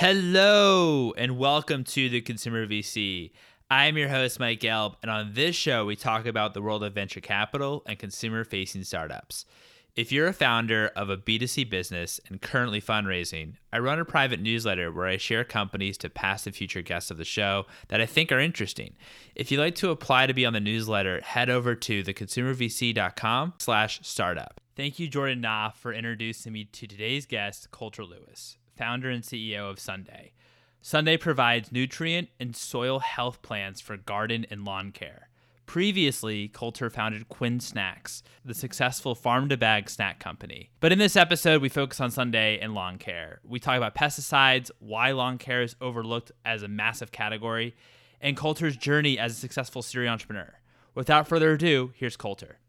Hello, and welcome to the Consumer VC. I'm your host, Mike Gelb, and on this show, we talk about the world of venture capital and consumer facing startups. If you're a founder of a B2C business and currently fundraising, I run a private newsletter where I share companies to past and future guests of the show that I think are interesting. If you'd like to apply to be on the newsletter, head over to theconsumervc.com slash startup. Thank you, Jordan Nof, for introducing me to today's guest, Coulter Lewis, founder and CEO of Sunday. Sunday provides nutrient and soil health plans for garden and lawn care. Previously, Coulter founded Quinn Snacks, the successful farm to bag snack company. But in this episode, we focus on Sunday and lawn care. We talk about pesticides, why lawn care is overlooked as a massive category, and Coulter's journey as a successful serial entrepreneur. Without further ado, here's Coulter.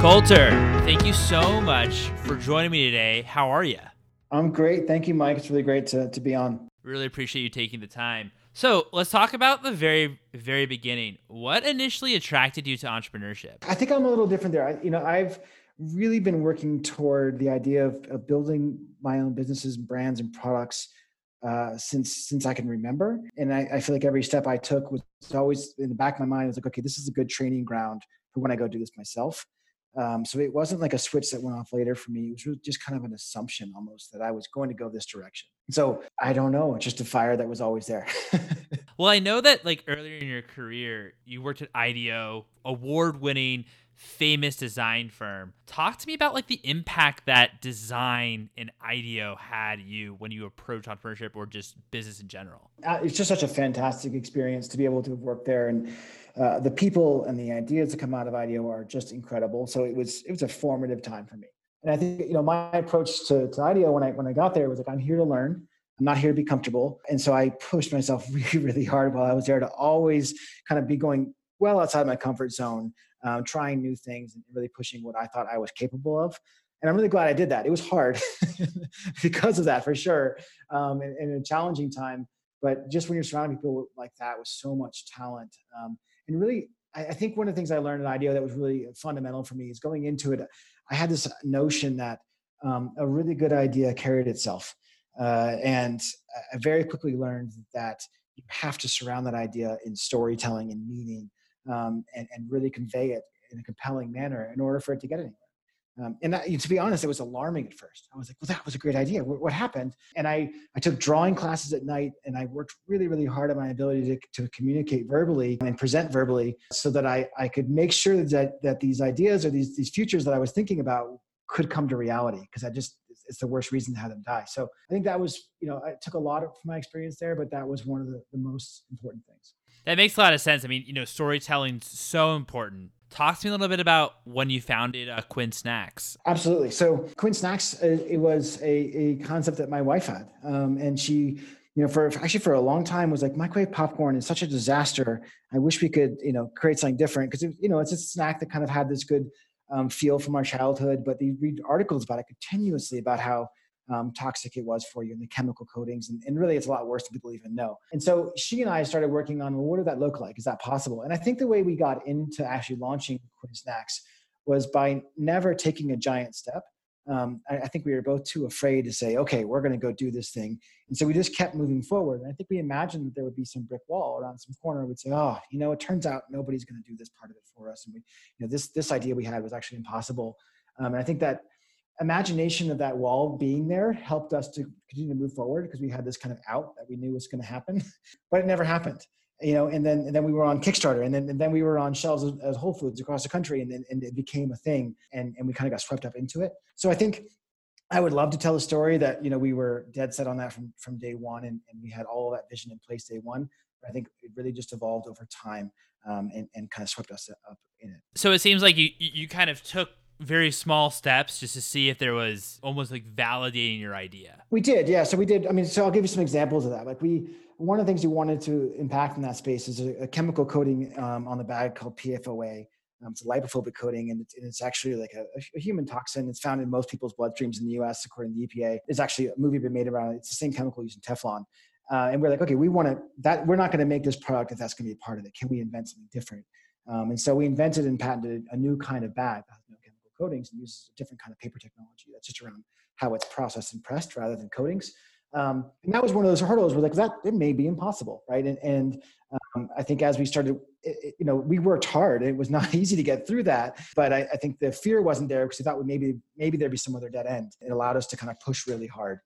Coulter, thank you so much for joining me today. How are you? I'm great. Thank you, Mike. It's really great to, to be on. Really appreciate you taking the time. So let's talk about the very, very beginning. What initially attracted you to entrepreneurship? I think I'm a little different there. I, you know, I've really been working toward the idea of, of building my own businesses, brands, and products uh, since since I can remember. And I, I, feel like every step I took was always in the back of my mind. I was like, okay, this is a good training ground for when I go do this myself. Um, so it wasn't like a switch that went off later for me. It was really just kind of an assumption almost that I was going to go this direction. So I don't know. It's just a fire that was always there. well, I know that like earlier in your career, you worked at IDEO, award winning, famous design firm. Talk to me about like the impact that design and IDEO had you when you approach entrepreneurship or just business in general. Uh, it's just such a fantastic experience to be able to work there and uh, the people and the ideas that come out of IDEO are just incredible. So it was it was a formative time for me. And I think you know my approach to, to IDEO when I when I got there was like I'm here to learn. I'm not here to be comfortable. And so I pushed myself really really hard while I was there to always kind of be going well outside my comfort zone, um, trying new things and really pushing what I thought I was capable of. And I'm really glad I did that. It was hard because of that for sure, um, and, and, a challenging time. But just when you're surrounded people like that with so much talent, um, and really I, think one of the things I learned at IDEO that was really fundamental for me is going into it. I had this notion that um, a really good idea carried itself, uh, and I very quickly learned that you have to surround that idea in storytelling and meaning, um, and, and really convey it in a compelling manner in order for it to get anywhere. Um, and that, to be honest, it was alarming at first. I was like, well, that was a great idea. What, what, happened? And I, I took drawing classes at night and I worked really, really hard on my ability to, to communicate verbally and present verbally so that I, I could make sure that, that these ideas or these, these futures that I was thinking about could come to reality because I just, it's the worst reason to have them die. So I think that was, you know, I took a lot of, from my experience there, but that was one of the, the most important things. That makes a lot of sense. I mean, you know, storytelling's so important Talk to me a little bit about when you founded uh, Quinn Snacks. Absolutely. So Quinn Snacks, uh, it was a, a concept that my wife had, um, and she, you know, for actually for a long time was like microwave popcorn is such a disaster. I wish we could, you know, create something different because you know it's a snack that kind of had this good um, feel from our childhood, but they read articles about it continuously about how um, toxic it was for you and the chemical coatings. And, and, really, it's a lot worse than people even know. And so she and I started working on well, what did that look like? Is that possible? And I think the way we got into actually launching Quinn Snacks was by never taking a giant step. Um, I, I, think we were both too afraid to say, okay, we're going to go do this thing. And so we just kept moving forward. And I think we imagined that there would be some brick wall around some corner. We'd say, oh, you know, it turns out nobody's going to do this part of it for us. And we, you know, this, this idea we had was actually impossible. Um, and I think that imagination of that wall being there helped us to continue to move forward because we had this kind of out that we knew was going to happen, but it never happened. You know, and then and then we were on Kickstarter, and then and then we were on shelves at Whole Foods across the country, and then and it became a thing, and and we kind of got swept up into it. So I think I would love to tell a story that you know we were dead set on that from from day one, and, and we had all that vision in place day one. I think it really just evolved over time, um, and and kind of swept us up in it. So it seems like you you kind of took very small steps just to see if there was almost like validating your idea. We did, yeah. So we did. I mean, so I'll give you some examples of that. Like we, one of the things we wanted to impact in that space is a, a chemical coating um, on the bag called PFOA. Um, it's a lipophobic coating, and it's, and it's actually like a, a, human toxin. It's found in most people's bloodstreams in the U.S. according to the EPA. There's actually a movie been made around it. It's the same chemical used in Teflon. Uh, and we're like, okay, we want to that. We're not going to make this product if that's going to be a part of it. Can we invent something different? Um, and so we invented and patented a new kind of bag coatings and uses a different kind of paper technology that's just around how it's processed and pressed rather than coatings. Um, and that was one of those hurdles where like that it may be impossible, right? And, and um, I think as we started, it, you know, we worked hard. It was not easy to get through that, but I, I think the fear wasn't there because we thought maybe maybe there'd be some other dead end. It allowed us to kind of push really hard.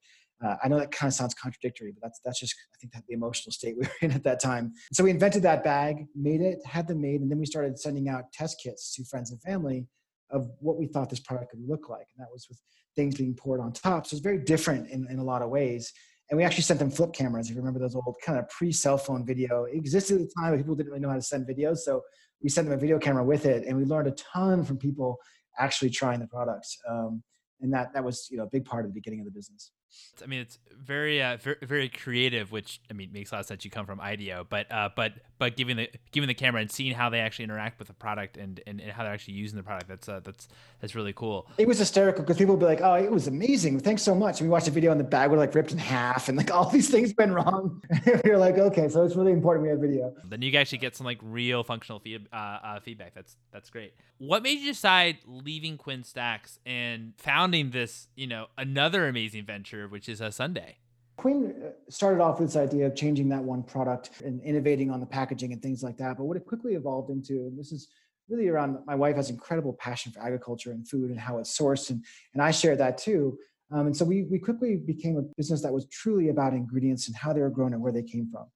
Uh, I know that kind of sounds contradictory, but that's that's just I think that the emotional state we were in at that time. So we invented that bag, made it, had them made, and then we started sending out test kits to friends and family of what we thought this product could look like, and that was with things being poured on top. So it's very different in, in a lot of ways. And we actually sent them flip cameras. If you remember those old kind of pre-cell phone video, it existed at the time, but people didn't really know how to send videos. So we sent them a video camera with it, and we learned a ton from people actually trying the products. Um, and that that was you know a big part of the beginning of the business. I mean, it's very, uh, very, very creative, which I mean makes a lot of sense. You come from IDEO, but uh, but but giving the giving the camera and seeing how they actually interact with the product and, and, and how they're actually using the product, that's uh, that's that's really cool. It was hysterical because people would be like, "Oh, it was amazing! Thanks so much." And we watched a video, and the bag would like ripped in half, and like all these things went wrong. we are like, "Okay, so it's really important we have video." Then you actually get some like real functional feed, uh, uh, feedback. That's that's great. What made you decide leaving Quinn Snacks and founding this, you know, another amazing venture? Which is a Sunday. Quinn uh, started off with this idea of changing that one product and innovating on the packaging and things like that. But what it quickly evolved into, and this is really around my wife has incredible passion for agriculture and food and how it's sourced, and, and I share that too. Um, and so we, we quickly became a business that was truly about ingredients and how they were grown and where they came from.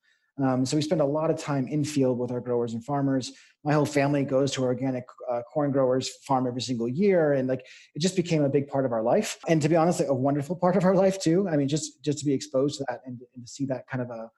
Um, so we spend a lot of time in field with our growers and farmers. My whole family goes to organic uh, corn growers farm every single year, and like it just became a big part of our life. And to be honest, like, a wonderful part of our life too. I mean, just just to be exposed to that and, and to see that kind of a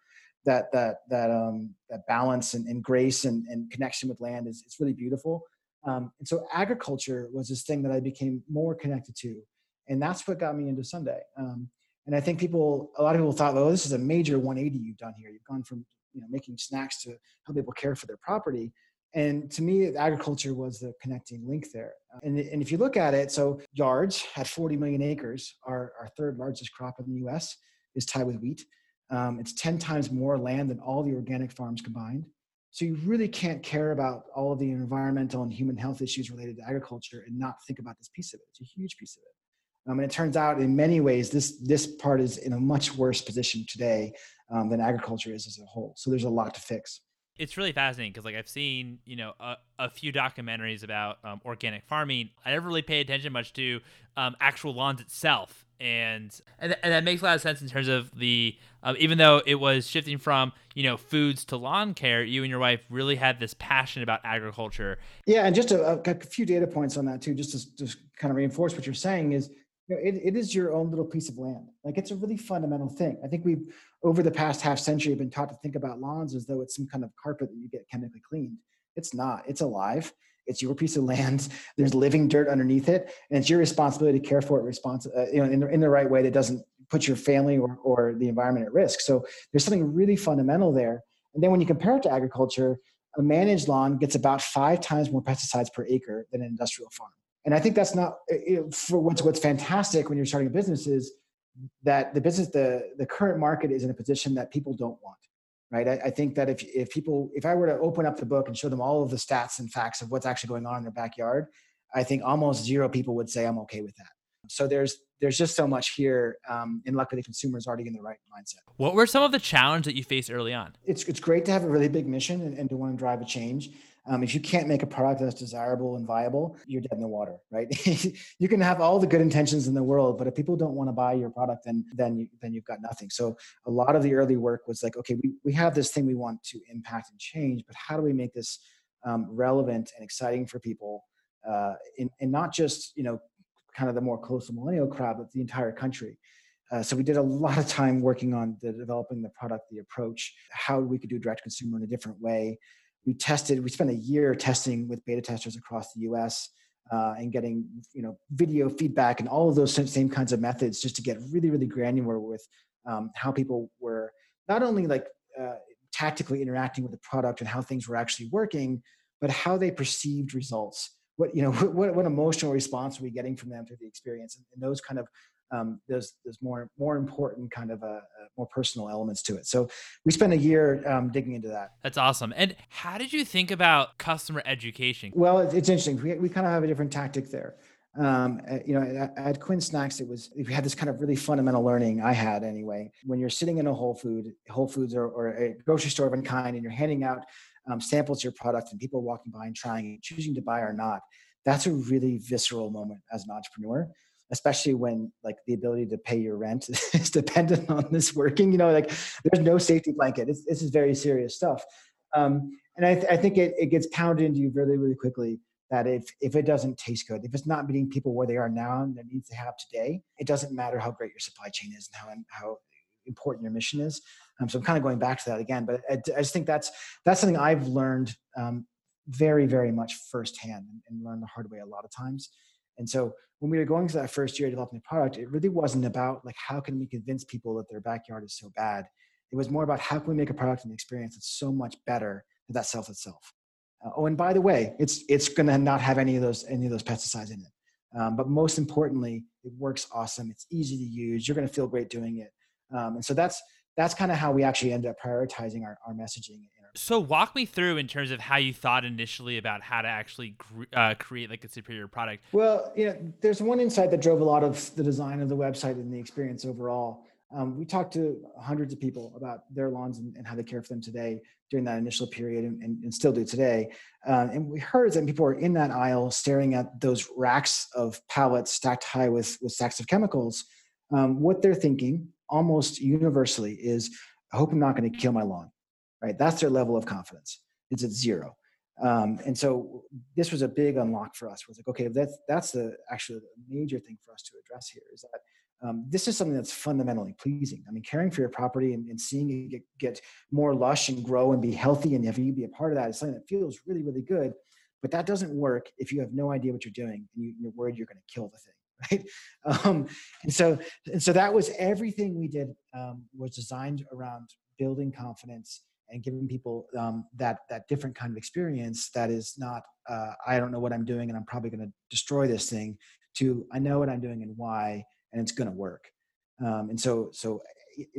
that that that um that balance and, and grace and, and connection with land is it's really beautiful. Um, and so agriculture was this thing that I became more connected to, and that's what got me into Sunday. Um, and I think people, a lot of people thought, well, this is a major 180 you've done here. You've gone from you know making snacks to help people care for their property. And to me, agriculture was the connecting link there. And, and if you look at it, so yards at 40 million acres, our, our third largest crop in the US is tied with wheat. Um, it's 10 times more land than all the organic farms combined. So you really can't care about all of the environmental and human health issues related to agriculture and not think about this piece of it. It's a huge piece of it. Um, and it turns out, in many ways, this this part is in a much worse position today um, than agriculture is as a whole. So there's a lot to fix. It's really fascinating because, like, I've seen you know a, a few documentaries about um, organic farming. I never really paid attention much to um, actual lawns itself, and, and and that makes a lot of sense in terms of the um, even though it was shifting from you know foods to lawn care, you and your wife really had this passion about agriculture. Yeah, and just a, a few data points on that too, just to just kind of reinforce what you're saying is know, it, it is your own little piece of land. Like it's a really fundamental thing. I think we've over the past half century been taught to think about lawns as though it's some kind of carpet that you get chemically cleaned. It's not. It's alive. It's your piece of land. There's living dirt underneath it, and it's your responsibility to care for it. Respons- uh, you know, in the, in the right way that doesn't put your family or, or the environment at risk. So there's something really fundamental there. And then when you compare it to agriculture, a managed lawn gets about five times more pesticides per acre than an industrial farm and I think that's not for what's what's fantastic when you're starting a business is that the business the the current market is in a position that people don't want right? I, I, think that if if people if i were to open up the book and show them all of the stats and facts of what's actually going on in their backyard i think almost zero people would say i'm okay with that. So there's there's just so much here um, and luckily the consumer is already in the right mindset. What were some of the challenges that you faced early on? It's, it's great to have a really big mission and, and to want to drive a change um, if you can't make a product that's desirable and viable, you're dead in the water, right? you can have all the good intentions in the world, but if people don't want to buy your product, then then you, then you've got nothing. So a lot of the early work was like, okay, we, we have this thing we want to impact and change, but how do we make this um, relevant and exciting for people, uh, in, and not just you know kind of the more close to millennial crowd, but the entire country. Uh, so we did a lot of time working on the developing the product, the approach, how we could do direct consumer in a different way, we tested we spent a year testing with beta testers across the us uh, and getting you know video feedback and all of those same kinds of methods just to get really really granular with um, how people were not only like uh, tactically interacting with the product and how things were actually working but how they perceived results. What you know what, what emotional response were we getting from them through the experience and, and those kind of um, there's there's more more important kind of a, a, more personal elements to it. So we spent a year um, digging into that. That's awesome. And how did you think about customer education? Well, it's, it's interesting. We we kind of have a different tactic there. Um, uh, you know, at, at Quinn Snacks, it was we had this kind of really fundamental learning. I had anyway. When you're sitting in a Whole Food, Whole Foods, or, or a grocery store of any kind, and you're handing out um, samples of your product, and people are walking by and trying choosing to buy or not, that's a really visceral moment as an entrepreneur especially when like the ability to pay your rent is dependent on this working you know like there's no safety blanket. It's, this is very serious stuff. Um, and I, th- I think it, it gets pounded into you really really quickly that if if it doesn't taste good if it's not meeting people where they are now and their needs they have today it doesn't matter how great your supply chain is and how how important your mission is. Um, so i'm kind of going back to that again but i, I just think that's that's something i've learned um, very very much firsthand and, and learned the hard way a lot of times and so when we were going through that first year developing the product, it really wasn't about like how can we convince people that their backyard is so bad. It was more about how can we make a product and experience that's so much better than that sells itself. Uh, oh, and by the way, it's it's going to not have any of those any of those pesticides in it. Um, but most importantly, it works awesome. It's easy to use. You're going to feel great doing it. Um, and so that's that's kind of how we actually ended up prioritizing our, our messaging so walk me through in terms of how you thought initially about how to actually uh, create like a superior product. Well, know, there's one insight that drove a lot of the design of the website and the experience overall. Um, we talked to hundreds of people about their lawns and, and, how they care for them today during that initial period and, and, and still do today. Um, and we heard that people are in that aisle staring at those racks of pallets stacked high with, with stacks of chemicals. Um, what they're thinking almost universally is, I hope I'm not going to kill my lawn right? That's their level of confidence. It's at zero. Um, and so this was a big unlock for us. Was like, okay, that's that's the actually the major thing for us to address here is that um, this is something that's fundamentally pleasing. I mean, caring for your property and, and seeing it get, get, more lush and grow and be healthy and have you be a part of that is something that feels really, really good. But that doesn't work if you have no idea what you're doing and you, are worried you're going to kill the thing. Right. Um, and so, and so that was everything we did um, was designed around building confidence and giving people um, that that different kind of experience that is not uh, I don't know what I'm doing and I'm probably going to destroy this thing to I know what I'm doing and why and it's going to work. Um, and so so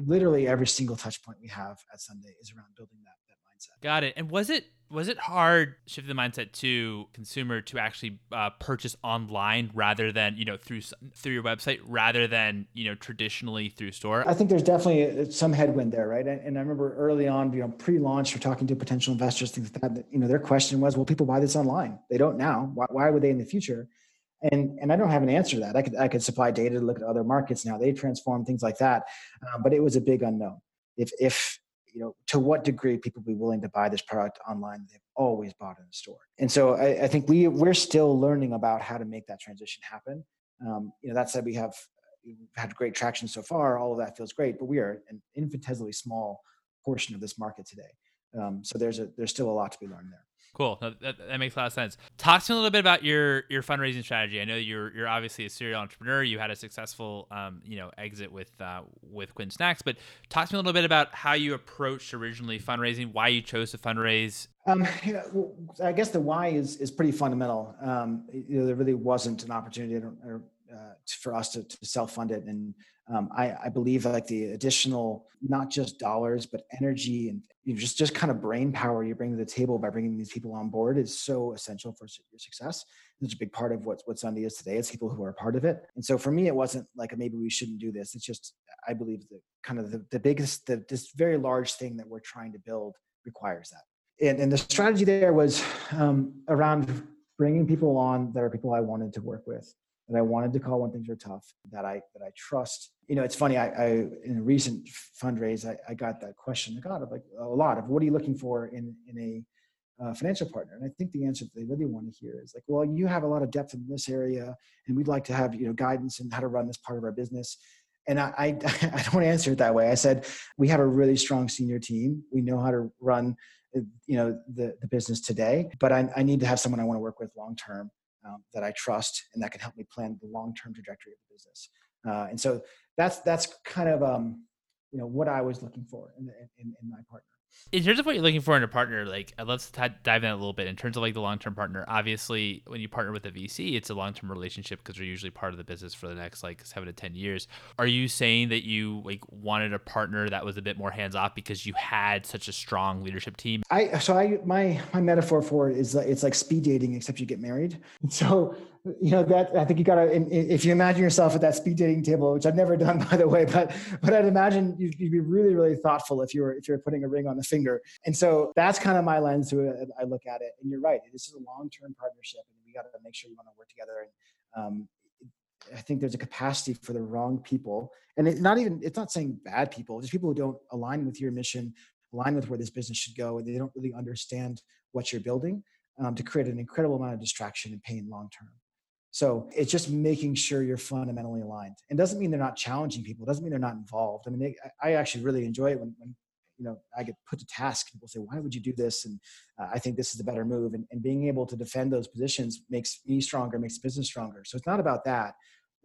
literally every single touch point we have at Sunday is around building that that mindset. Got it. And was it was it hard shifting the mindset to consumer to actually uh, purchase online rather than you know through through your website rather than you know traditionally through store? I think there's definitely uh, some headwind there, right? And, and I remember early on, you know, pre-launch, we're talking to potential investors, things like that, that. You know, their question was, "Well, people buy this online? They don't now. Why, why would they in the future?" And and I don't have an answer to that. I could I could supply data to look at other markets now. They transform things like that, um, but it was a big unknown. If if you know to what degree people be willing to buy this product online that they've always bought in the store. And so i, I think we we're still learning about how to make that transition happen. Um, you know that said we have had great traction so far. All of that feels great but we are an infinitesimally small portion of this market today. Um, so there's a there's still a lot to be learned there Cool. That, that, that, makes a lot of sense. Talk to me a little bit about your your fundraising strategy. I know you're you're obviously a serial entrepreneur. You had a successful um, you know exit with uh, with Quinn Snacks, but talk to me a little bit about how you approached originally fundraising, why you chose to fundraise. Um, well, I guess the why is is pretty fundamental. Um, you know, there really wasn't an opportunity or, uh, for us to, to self fund it, and um, I, I, believe like the additional not just dollars but energy and just just kind of brain power you bring to the table by bringing these people on board is so essential for your success. It's a big part of what what sunday is today. It's people who are part of it. And so for me it wasn't like maybe we shouldn't do this. It's just i believe the kind of the, the biggest the, this very large thing that we're trying to build requires that. And, and the strategy there was um, around bringing people on that are people i wanted to work with that I wanted to call when things are tough, that I that I trust. You know, it's funny. I, I in a recent fundraise, I, I got that question. I got like a lot of what are you looking for in in a uh, financial partner? And I think the answer that they really want to hear is like, well, you have a lot of depth in this area, and we'd like to have you know guidance in how to run this part of our business. And I, I, I don't answer it that way. I said we have a really strong senior team. We know how to run, uh, you know, the the business today. But I, I need to have someone I want to work with long term um, that I trust and that can help me plan the long-term trajectory of the business. Uh, and so that's that's kind of um, you know what I was looking for in, in, in my partner. In terms of what you're looking for in a partner, like to t- dive in a little bit in terms of like the long term partner. Obviously, when you partner with a VC, it's a long term relationship because they're usually part of the business for the next like seven to ten years. Are you saying that you like wanted a partner that was a bit more hands off because you had such a strong leadership team? I so I my my metaphor for it is it's like speed dating except you get married. So you know that I think you gotta if you imagine yourself at that speed dating table, which I've never done by the way, but but I'd imagine you'd, you'd be really really thoughtful if you were if you're putting a ring on the finger. And so that's kind of my lens to it. I look at it, and you're right. This is a long term partnership, and we got to make sure you want to work together. And um, I think there's a capacity for the wrong people, and it's not even it's not saying bad people, just people who don't align with your mission, align with where this business should go, and they don't really understand what you're building. Um, to create an incredible amount of distraction and pain long term. So it's just making sure you're fundamentally aligned. And doesn't mean they're not challenging people. It doesn't mean they're not involved. I mean, they, I actually really enjoy it when, when you know I get put to task. People say, "Why would you do this?" And uh, I think this is the better move. And, and being able to defend those positions makes me stronger, makes business stronger. So it's not about that.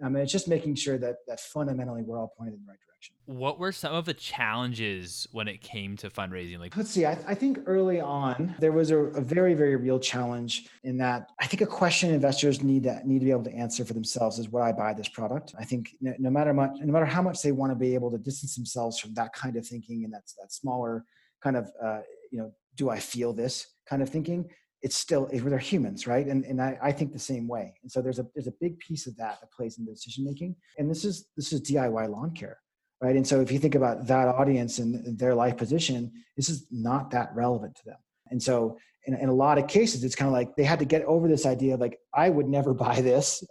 I mean, it's just making sure that that fundamentally we're all pointed in the right direction. What were some of the challenges when it came to fundraising? Like, let's see. I, I think early on there was a, a, very, very real challenge in that I think a question investors need to need to be able to answer for themselves is, "Would I buy this product?" I think no, no matter much, no matter how much they want to be able to distance themselves from that kind of thinking and that's that smaller kind of, uh, you know, "Do I feel this?" kind of thinking it's still they're humans right and, and I, I think the same way and so there's a there's a big piece of that that plays into decision making and this is this is diy lawn care right? And so if you think about that audience and their life position this is not that relevant to them. And so in, in a lot of cases it's kind of like they had to get over this idea of like i would never buy this.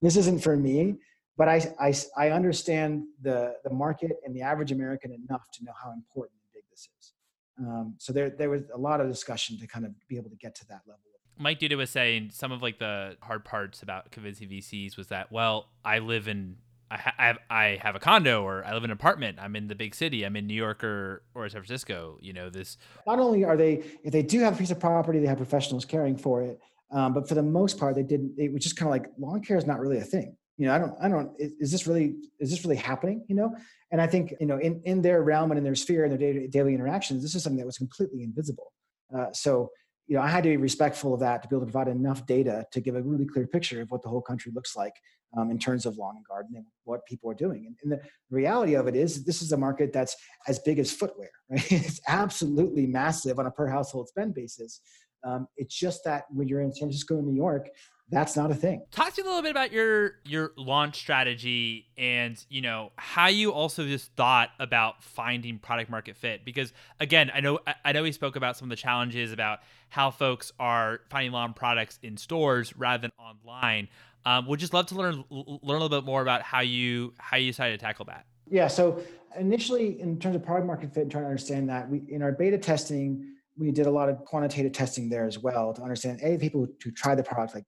This isn't for me. But I, I i understand the the market and the average american enough to know how important and big this is. Um, so there, there was a lot of discussion to kind of be able to get to that level. Mike Duda was saying some of like the hard parts about convincing VCs was that, well, I live in, I, ha- I have, I have a condo or I live in an apartment. I'm in the big city. I'm in New York or, or San Francisco. You know, this. Not only are they, if they do have a piece of property, they have professionals caring for it. Um, but for the most part, they didn't. It was just kind of like lawn care is not really a thing. You know, I don't, I don't. Is this really, is this really happening? You know, and I think, you know, in, in their realm and in their sphere and their daily, daily interactions, this is something that was completely invisible. Uh, so, you know, I had to be respectful of that to be able to provide enough data to give a really clear picture of what the whole country looks like um, in terms of lawn and garden and what people are doing. And, and, the reality of it is, this is a market that's as big as footwear. Right? it's absolutely massive on a per household spend basis. Um, it's just that when you're in San Francisco and New York, that's not a thing. Talk to me a little bit about your your launch strategy and you know how you also just thought about finding product market fit because again I know I know we spoke about some of the challenges about how folks are finding lawn products in stores rather than online. Um, would just love to learn learn a little bit more about how you how you decided to tackle that. Yeah. So initially, in terms of product market fit, and trying to understand that, we in our beta testing we did a lot of quantitative testing there as well to understand a people who try the product like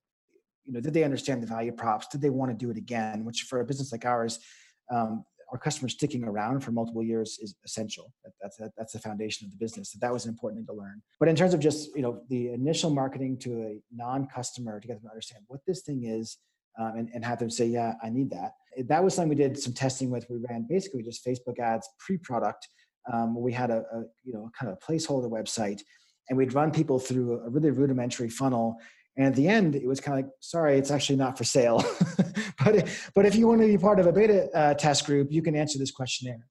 you know, did they understand the value props? Did they want to do it again? Which for a business like ours, um, our customers sticking around for multiple years is essential. That, that's a, that's the foundation of the business. So that was an important thing to learn. But in terms of just you know the initial marketing to a non-customer to get them to understand what this thing is, um, and, and have them say, yeah, I need that. That was something we did some testing with. We ran basically just Facebook ads pre-product. Um, we had a, a you know kind of a placeholder website, and we'd run people through a really rudimentary funnel and at the end, it was kind of like, sorry, it's actually not for sale. but, but if you want to be part of a beta uh, test group, you can answer this questionnaire.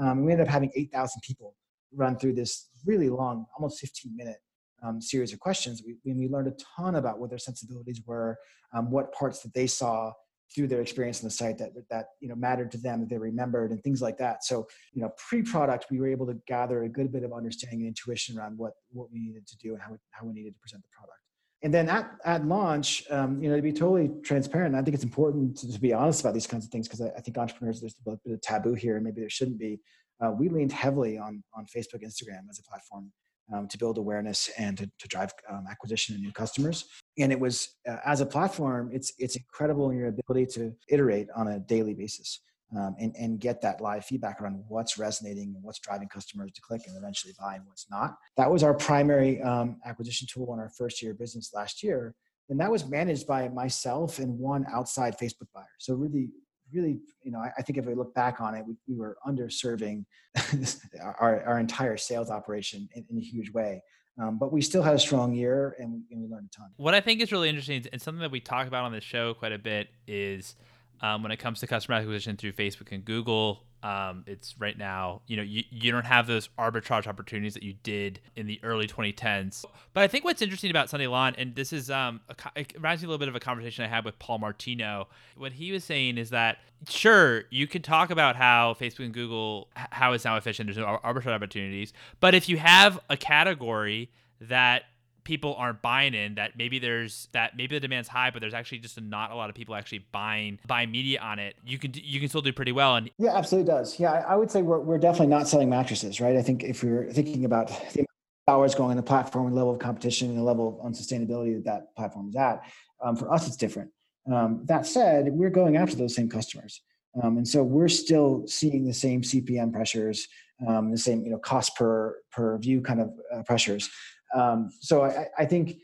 Um, we ended up having 8,000 people run through this really long, almost 15 minute um, series of questions. We, we learned a ton about what their sensibilities were, um, what parts that they saw through their experience on the site that that you know mattered to them that they remembered and things like that so you know pre-product we were able to gather a good bit of understanding and intuition around what what we needed to do and how we, how we needed to present the product and then at, at launch, um, you know, to be totally transparent, I think it's important to, to be honest about these kinds of things because I, I, think entrepreneurs, there's a bit of taboo here and maybe there shouldn't be. Uh, we leaned heavily on, on Facebook, Instagram as a platform um, to build awareness and to, to drive um, acquisition and new customers. And it was, uh, as a platform, it's, it's incredible in your ability to iterate on a daily basis um, and, and get that live feedback around what's resonating and what's driving customers to click and eventually buy and what's not. That was our primary um, acquisition tool in our first year of business last year. And that was managed by myself and one outside Facebook buyer. So really really, you know, I, I, think if we look back on it, we, we were underserving our, our entire sales operation in, in a huge way. Um, but we still had a strong year and we, and we, learned a ton. What I think is really interesting and something that we talk about on the show quite a bit is um, when it comes to customer acquisition through Facebook and Google. Um, it's right now, you know, you, you don't have those arbitrage opportunities that you did in the early 2010s. But I think what's interesting about Sunday Lawn, and this is, um, a, it reminds me a little bit of a conversation I had with Paul Martino. What he was saying is that, sure, you can talk about how Facebook and Google, how it's now efficient, there's no arbitrage opportunities. But if you have a category that people aren't buying in that maybe there's that maybe the demand's high but there's actually just not a lot of people actually buying buying media on it. You can you can still do pretty well and yeah absolutely does. Yeah i would say we're, we're definitely not selling mattresses right? I think if you're thinking about the hours going on the platform and the level of competition and the level of unsustainability that that platform is at um, for us it's different. Um, that said we're going after those same customers. Um, and so we're still seeing the same cpm pressures um, the same you know cost per per view kind of uh, pressures um, so I, I, think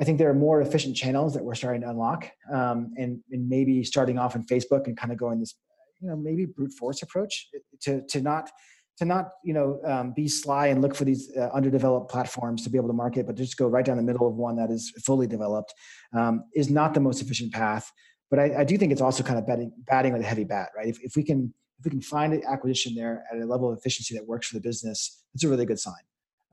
I think there are more efficient channels that we're starting to unlock, um, and, and maybe starting off in Facebook and kind of going this, you know, maybe brute force approach to to not to not you know um, be sly and look for these uh, underdeveloped platforms to be able to market, but just go right down the middle of one that is fully developed um, is not the most efficient path. But I, I, do think it's also kind of betting, batting with a heavy bat, right? If, if we can if we can find an acquisition there at a level of efficiency that works for the business, it's a really good sign.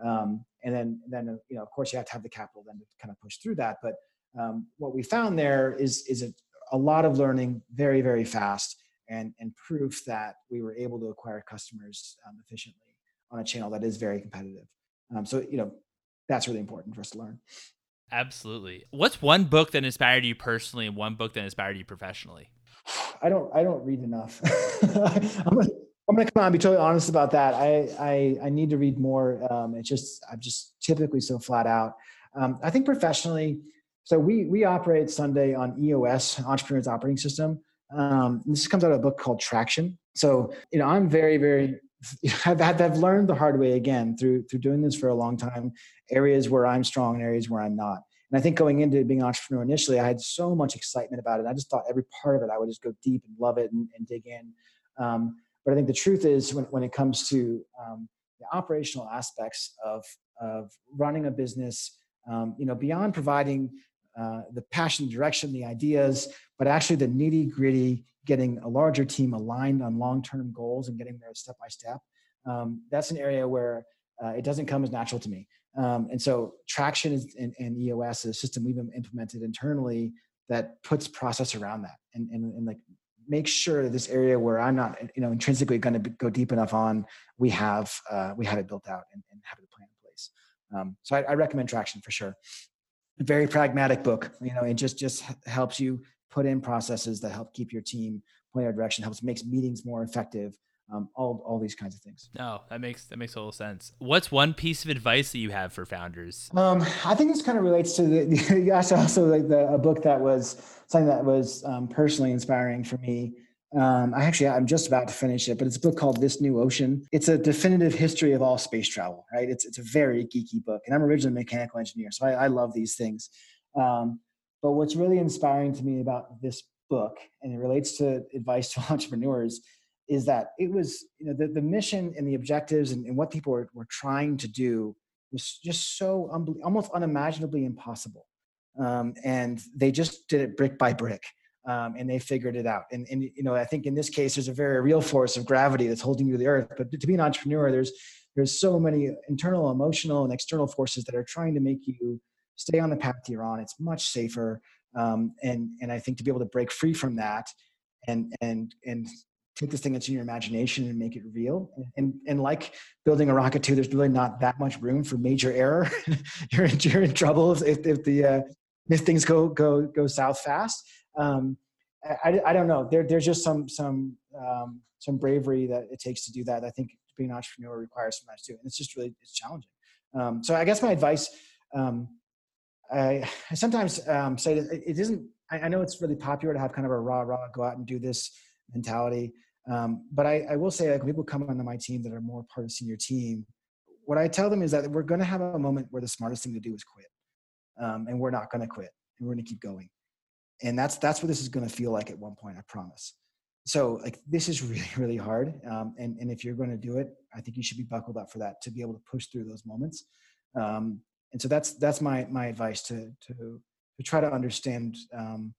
Um, and then, then uh, you know, of course, you have to have the capital then to kind of push through that. But um, what we found there is is a, a lot of learning, very very fast, and and proof that we were able to acquire customers um, efficiently on a channel that is very competitive. Um, so you know, that's really important for us to learn. Absolutely. What's one book that inspired you personally, and one book that inspired you professionally? I don't. I don't read enough. I'm, a, I'm gonna come on and be totally honest about that. I I, I need to read more. Um, it's just I'm just typically so flat out. Um, I think professionally, so we we operate Sunday on EOS, Entrepreneur's Operating System. Um, this comes out of a book called Traction. So you know I'm very very I've, I've learned the hard way again through through doing this for a long time. Areas where I'm strong and areas where I'm not. And I think going into being an entrepreneur initially, I had so much excitement about it. I just thought every part of it I would just go deep and love it and, and dig in. Um, but I think the truth is, when, when it comes to um, the operational aspects of, of running a business, um, you know, beyond providing uh, the passion, direction, the ideas, but actually the nitty gritty, getting a larger team aligned on long term goals and getting there step by step. Um, that's an area where uh, it doesn't come as natural to me. Um, and so, traction is, and, EOS is a system we've implemented internally that puts process around that and, and, and like make sure that this area where I'm not, you know, intrinsically going to go deep enough on, we have uh, we have it built out and, and have a plan in place. Um, so I, I, recommend Traction for sure. Very pragmatic book, you know, it just just helps you put in processes that help keep your team point our direction, helps makes meetings more effective, um, all all these kinds of things. No, that makes that makes a total sense. What's one piece of advice that you have for founders? Um, I think this kind of relates to the you asked also like the a book that was something that was um, personally inspiring for me. Um, I actually I'm just about to finish it, but it's a book called This New Ocean. It's a definitive history of all space travel. Right? It's it's a very geeky book, and I'm originally a mechanical engineer, so I, I love these things. Um, but what's really inspiring to me about this book, and it relates to advice to entrepreneurs is that it was you know the, the mission and the objectives and, and what people were, were trying to do was just so almost unimaginably impossible. Um, and they just did it brick by brick um, and they figured it out. And, and you know i think in this case there's a very real force of gravity that's holding you to the earth. But to be an entrepreneur there's there's so many internal emotional and external forces that are trying to make you stay on the path you're on. It's much safer um, and and i think to be able to break free from that and and and take this thing that's in your imagination and make it real. And and like building a rocket too, there's really not that much room for major error. you're in, you're in trouble if if the uh, if things go go go south fast. Um, I, I don't know. There there's just some some um, some bravery that it takes to do that. I think being an entrepreneur requires so much too, and it's just really it's challenging. Um, so I guess my advice. Um, I, I sometimes um, say that it isn't. I, I know it's really popular to have kind of a raw, raw, go out and do this mentality. Um, but I, I, will say, like, people come onto my team that are more part of senior team, what I tell them is that we're going to have a moment where the smartest thing to do is quit, um, and we're not going to quit, and we're going to keep going, and that's that's what this is going to feel like at one point. I promise. so like this is really really hard um, and, and if you're going to do it i think you should be buckled up for that to be able to push through those moments um, and so that's that's my my advice to to to try to understand um,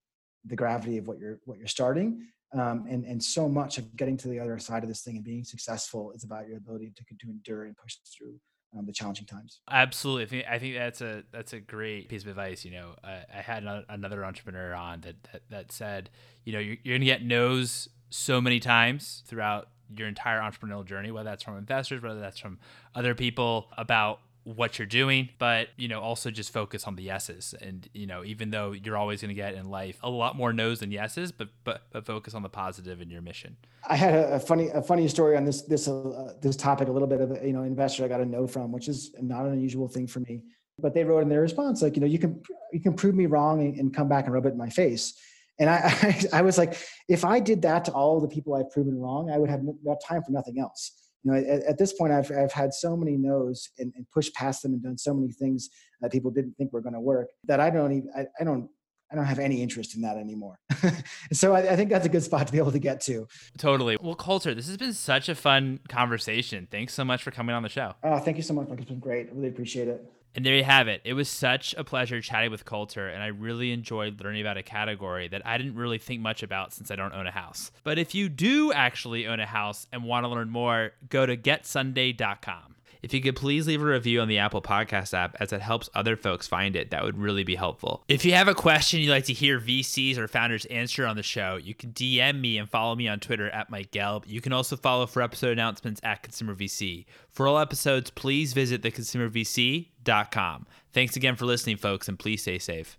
the gravity of what you're what you're starting um, and and so much of getting to the other side of this thing and being successful is about your ability to to endure and push through um, the challenging times. Absolutely, I think that's a that's a great piece of advice. You know, I, I had another entrepreneur on that that, that said, you know, you're, you're going to get no's so many times throughout your entire entrepreneurial journey, whether that's from investors, whether that's from other people about what you're doing, but you know, also just focus on the yeses. And you know, even though you're always going to get in life a lot more no's than yeses, but but but focus on the positive in your mission. I had a, funny a funny story on this this uh, this topic. A little bit of you know investor I got a no from, which is not an unusual thing for me. But they wrote in their response like, you know, you can you can prove me wrong and, and come back and rub it in my face. And I, I, I was like, if I did that to all the people I've proven wrong, I would have no time for nothing else you know, at, at, this point, I've, I've had so many no's and, and, pushed past them and done so many things that people didn't think were going to work that I don't even, I, I, don't, I don't have any interest in that anymore. so I, I, think that's a good spot to be able to get to. Totally. Well, Coulter, this has been such a fun conversation. Thanks so much for coming on the show. Oh, thank you so much, Mike. It's been great. I really appreciate it. And there you have it. It was such a pleasure chatting with Coulter, and I really enjoyed learning about a category that I didn't really think much about since I don't own a house. But if you do actually own a house and want to learn more, go to getsunday.com. If you could please leave a review on the Apple Podcast app as it helps other folks find it, that would really be helpful. If you have a question you'd like to hear VCs or founders answer on the show, you can DM me and follow me on Twitter at Mike Gelb. You can also follow for episode announcements at Consumer VC. For all episodes, please visit theconsumervc.com. Thanks again for listening, folks, and please stay safe.